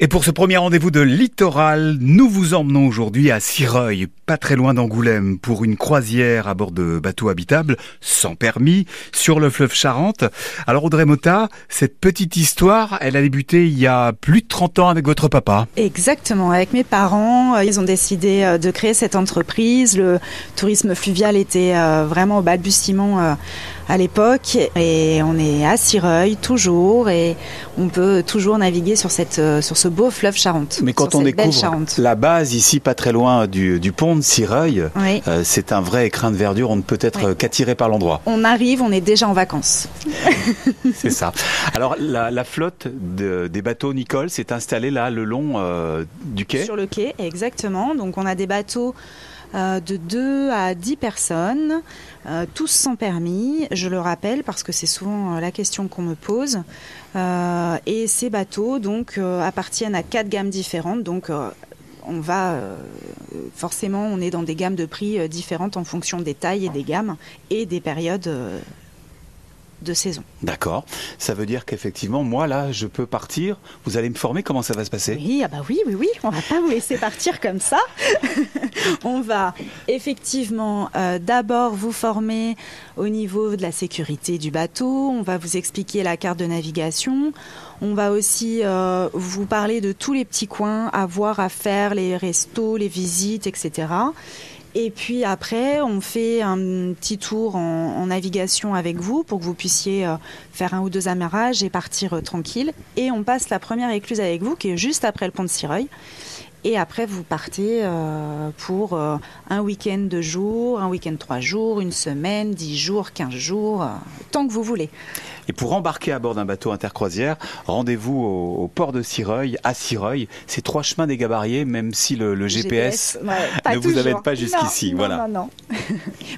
Et pour ce premier rendez-vous de littoral, nous vous emmenons aujourd'hui à Sireuil, pas très loin d'Angoulême, pour une croisière à bord de bateaux habitables, sans permis, sur le fleuve Charente. Alors Audrey Mota, cette petite histoire, elle a débuté il y a plus de 30 ans avec votre papa. Exactement, avec mes parents, euh, ils ont décidé euh, de créer cette entreprise. Le tourisme fluvial était euh, vraiment au balbutiement à l'époque et on est à Sireuil toujours et on peut toujours naviguer sur cette sur ce beau fleuve Charente. Mais quand on découvre la base ici, pas très loin du, pont de Sireuil, euh, c'est un vrai écrin de verdure. On ne peut être qu'attiré par l'endroit. On arrive, on est déjà en vacances. c'est ça. Alors la, flotte des bateaux Nicole s'est installée là le long euh, du quai? Sur le quai, exactement. Donc on a des bateaux euh, de 2 à 10 personnes, euh, tous sans permis, je le rappelle parce que c'est souvent euh, la question qu'on me pose. et ces bateaux donc appartiennent à quatre gammes différentes, donc on va forcément on est dans des gammes de prix différentes en fonction des tailles et des gammes et des périodes de saison. D'accord. Ça veut dire qu'effectivement, moi là, je peux partir. Vous allez me former. Comment ça va se passer? Oui, ah bah oui, oui, oui. On va pas vous laisser partir comme ça. on va effectivement euh, d'abord vous former au niveau de la sécurité du bateau. On va vous expliquer la carte de navigation. On va aussi euh, vous parler de tous les petits coins à voir, à faire, les restos, les visites, etc. Et puis après, on fait un petit tour en, navigation avec vous pour que vous puissiez euh, faire un ou deux amarrages et partir euh, tranquille. Et on passe la première écluse avec vous qui est juste après le pont de Sireuil. Et après, vous partez euh, pour un week-end de jours, un week-end trois jours, une semaine, dix jours, quinze jours, tant que vous voulez. Et pour embarquer à bord d'un bateau intercroisière, rendez-vous au, port de Sireuil, à Sireuil. C'est trois chemins des Gabariers, même si le, GPS, ne vous amène pas jusqu'ici. voilà. non, non.